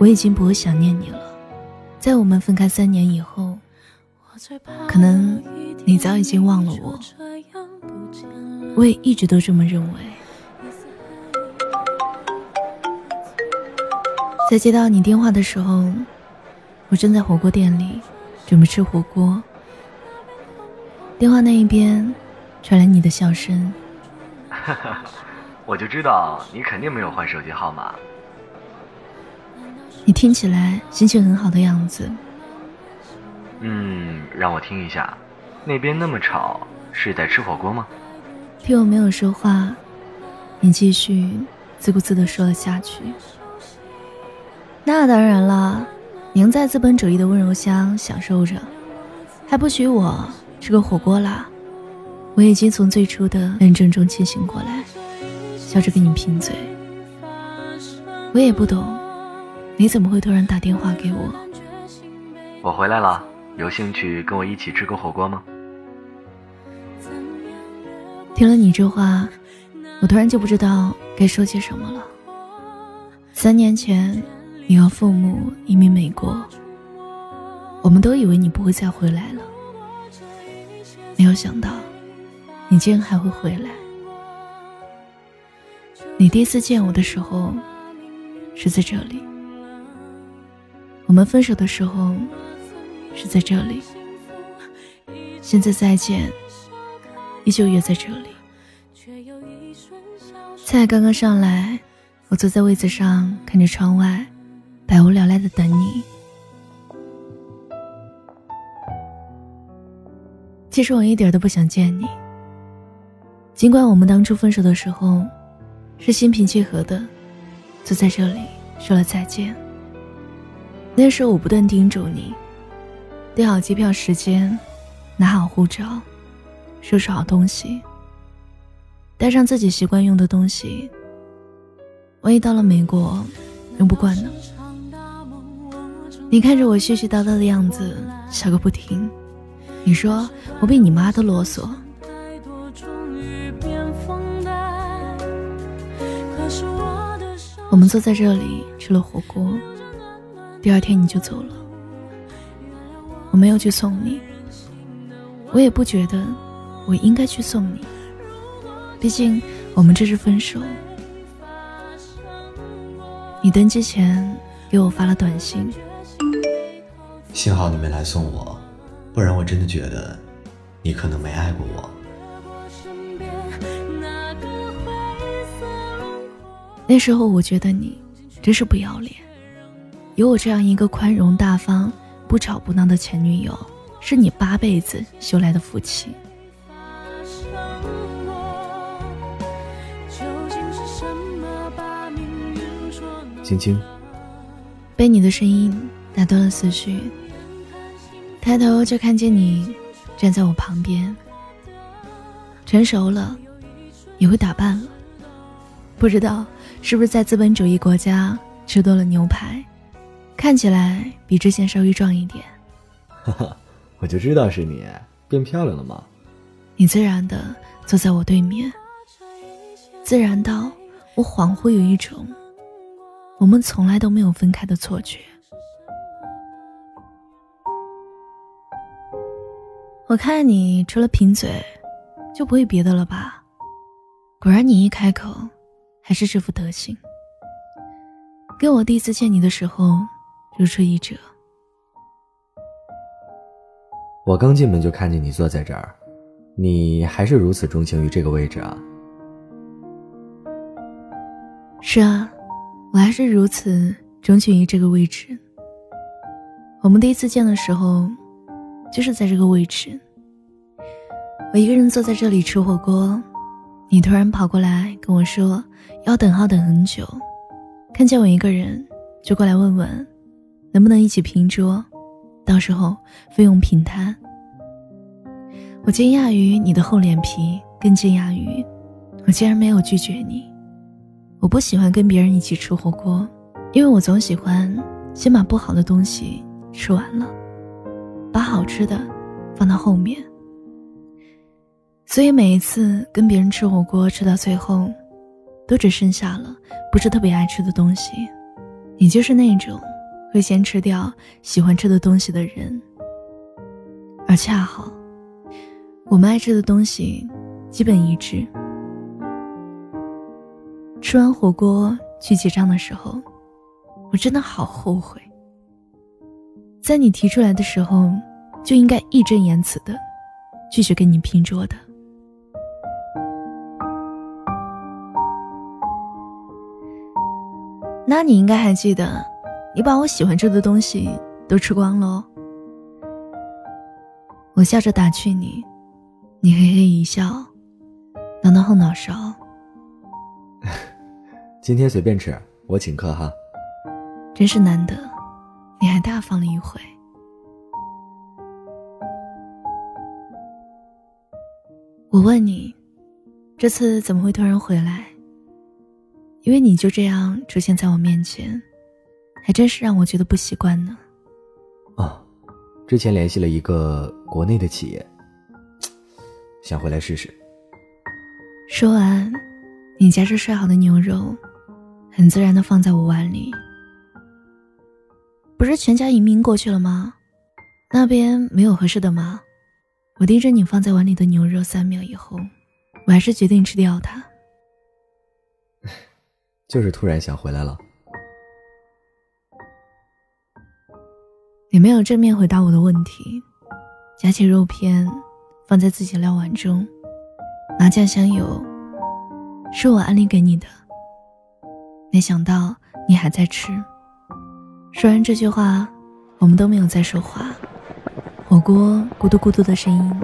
我已经不会想念你了。在我们分开三年以后，可能你早已经忘了我。我也一直都这么认为。在接到你电话的时候，我正在火锅店里准备吃火锅。电话那一边传来你的笑声。哈哈，我就知道你肯定没有换手机号码。你听起来心情很好的样子。嗯，让我听一下，那边那么吵，是在吃火锅吗？听我没有说话，你继续自顾自的说了下去。那当然了，您在资本主义的温柔乡享受着，还不许我吃个火锅啦？我已经从最初的认真中清醒过来，笑着跟你贫嘴。我也不懂。你怎么会突然打电话给我？我回来了，有兴趣跟我一起吃个火锅吗？听了你这话，我突然就不知道该说些什么了。三年前，你和父母移民美国，我们都以为你不会再回来了，没有想到，你竟然还会回来。你第一次见我的时候，是在这里。我们分手的时候是在这里，现在再见，依旧约在这里。菜刚刚上来，我坐在位子上看着窗外，百无聊赖的等你。其实我一点都不想见你，尽管我们当初分手的时候是心平气和的，坐在这里说了再见。那时候我不断叮嘱你，订好机票时间，拿好护照，收拾好东西，带上自己习惯用的东西。万一到了美国用不惯呢？你看着我絮絮叨叨的样子，笑个不停。你说我比你妈都啰嗦。我们坐在这里吃了火锅。第二天你就走了，我没有去送你，我也不觉得我应该去送你，毕竟我们这是分手。你登机前给我发了短信，幸好你没来送我，不然我真的觉得你可能没爱过我。那时候我觉得你真是不要脸。有我这样一个宽容大方、不吵不闹的前女友，是你八辈子修来的福气。晶晶，被你的声音打断了思绪。抬头就看见你站在我旁边。成熟了，也会打扮了。不知道是不是在资本主义国家吃多了牛排。看起来比之前稍微壮一点，哈哈，我就知道是你变漂亮了吗？你自然的坐在我对面，自然到我恍惚有一种我们从来都没有分开的错觉。我看你除了贫嘴，就不会别的了吧？果然，你一开口还是这副德行。跟我第一次见你的时候。如出一辙。我刚进门就看见你坐在这儿，你还是如此钟情于这个位置啊？是啊，我还是如此钟情于这个位置。我们第一次见的时候，就是在这个位置。我一个人坐在这里吃火锅，你突然跑过来跟我说要等号等很久，看见我一个人就过来问问。能不能一起拼桌？到时候费用平摊。我惊讶于你的厚脸皮，更惊讶于我竟然没有拒绝你。我不喜欢跟别人一起吃火锅，因为我总喜欢先把不好的东西吃完了，把好吃的放到后面。所以每一次跟别人吃火锅，吃到最后，都只剩下了不是特别爱吃的东西。你就是那种。会先吃掉喜欢吃的东西的人，而恰好我们爱吃的东西基本一致。吃完火锅去结账的时候，我真的好后悔，在你提出来的时候就应该义正言辞的拒绝跟你拼桌的。那你应该还记得，你把我喜欢吃的东西都吃光了。我笑着打趣你，你嘿嘿一笑，挠挠后脑勺。今天随便吃，我请客哈。真是难得，你还大方了一回。我问你，这次怎么会突然回来？因为你就这样出现在我面前，还真是让我觉得不习惯呢。啊，之前联系了一个国内的企业，想回来试试。说完，你夹着涮好的牛肉，很自然的放在我碗里。不是全家移民过去了吗？那边没有合适的吗？我盯着你放在碗里的牛肉三秒以后，我还是决定吃掉它。就是突然想回来了。你没有正面回答我的问题，夹起肉片放在自己料碗中，麻酱香油是我安利给你的。没想到你还在吃。说完这句话，我们都没有再说话。火锅咕嘟咕嘟的声音，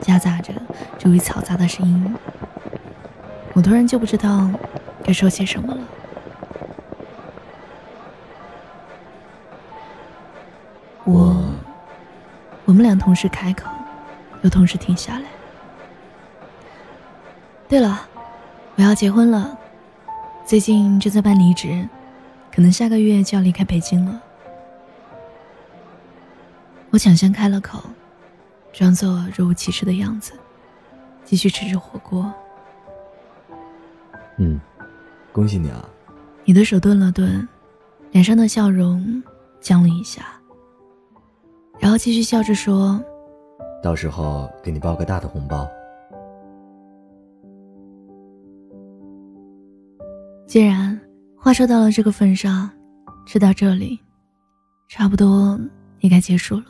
夹杂着周围嘈杂的声音，我突然就不知道。该说些什么了？俩同时开口，又同时停下来。对了，我要结婚了，最近正在办离职，可能下个月就要离开北京了。我抢先开了口，装作若无其事的样子，继续吃着火锅。嗯。恭喜你啊！你的手顿了顿，脸上的笑容僵了一下，然后继续笑着说：“到时候给你包个大的红包。”既然话说到了这个份上，吃到这里，差不多也该结束了。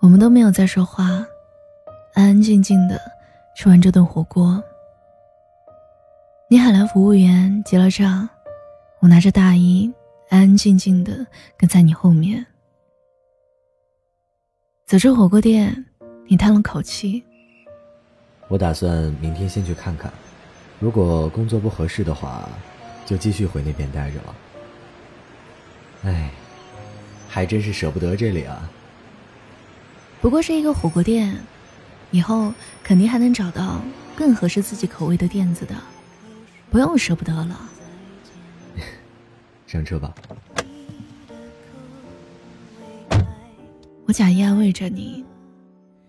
我们都没有再说话，安安静静的吃完这顿火锅。你喊来服务员结了账，我拿着大衣安安静静的跟在你后面。走出火锅店，你叹了口气。我打算明天先去看看，如果工作不合适的话，就继续回那边待着了。哎，还真是舍不得这里啊。不过是一个火锅店，以后肯定还能找到更合适自己口味的店子的。不用舍不得了，上车吧。假意安慰着你，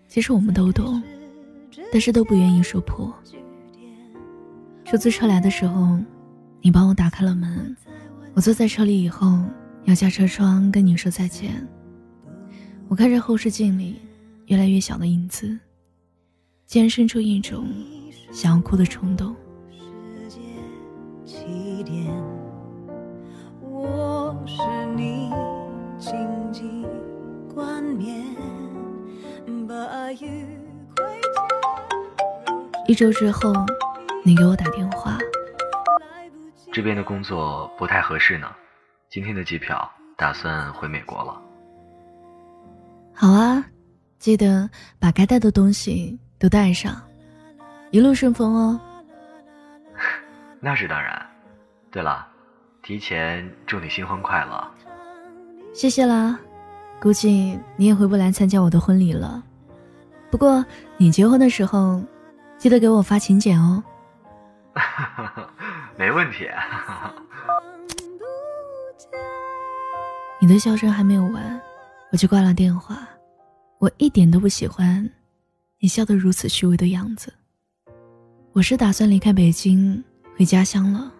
其实我们都懂，但是都不愿意说破。出租车来的时候，你帮我打开了门，我坐在车里以后，摇下车窗跟你说再见。我看着后视镜里越来越小的影子，竟然生出一种想要哭的冲动。一周之后，你给我打电话。这边的工作不太合适呢，今天的机票打算回美国了。好啊，记得把该带的东西都带上，一路顺风哦。那是当然。对了，提前祝你新婚快乐。谢谢啦，估计你也回不来参加我的婚礼了。不过你结婚的时候。记得给我发请柬哦。没问题。你的笑声还没有完，我就挂了电话。我一点都不喜欢你笑得如此虚伪的样子。我是打算离开北京回家乡了，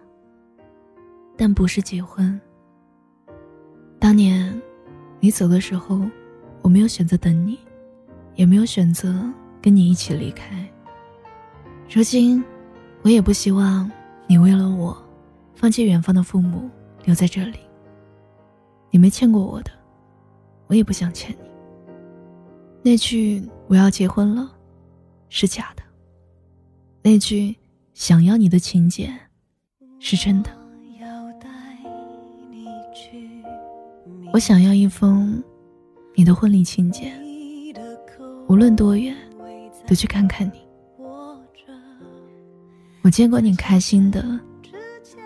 但不是结婚。当年你走的时候，我没有选择等你，也没有选择跟你一起离开。如今，我也不希望你为了我，放弃远方的父母，留在这里。你没欠过我的，我也不想欠你。那句“我要结婚了”，是假的。那句“想要你的情节”，是真的。我想要一封你的婚礼请柬，无论多远，都去看看你。我见过你开心的、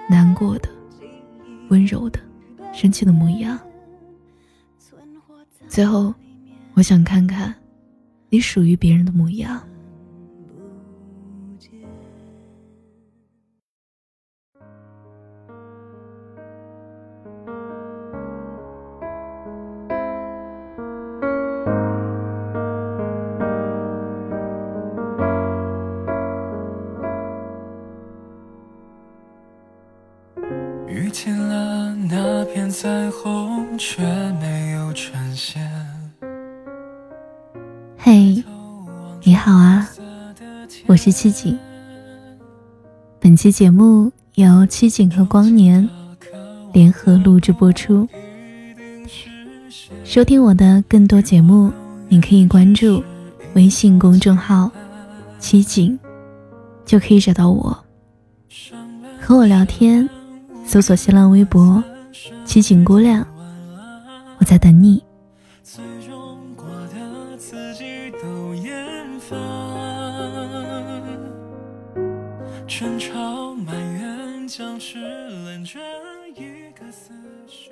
难过的、温柔的、生气的模样。最后，我想看看你属于别人的模样。却没有呈现。嘿，你好啊，我是七景。本期节目由七景和光年联合录制播出。收听我的更多节目，你可以关注微信公众号“七景”，就可以找到我，和我聊天。搜索新浪微博“七景姑娘”，我在等你。最终过的自己都厌烦，争吵埋怨僵持冷战，一个思绪。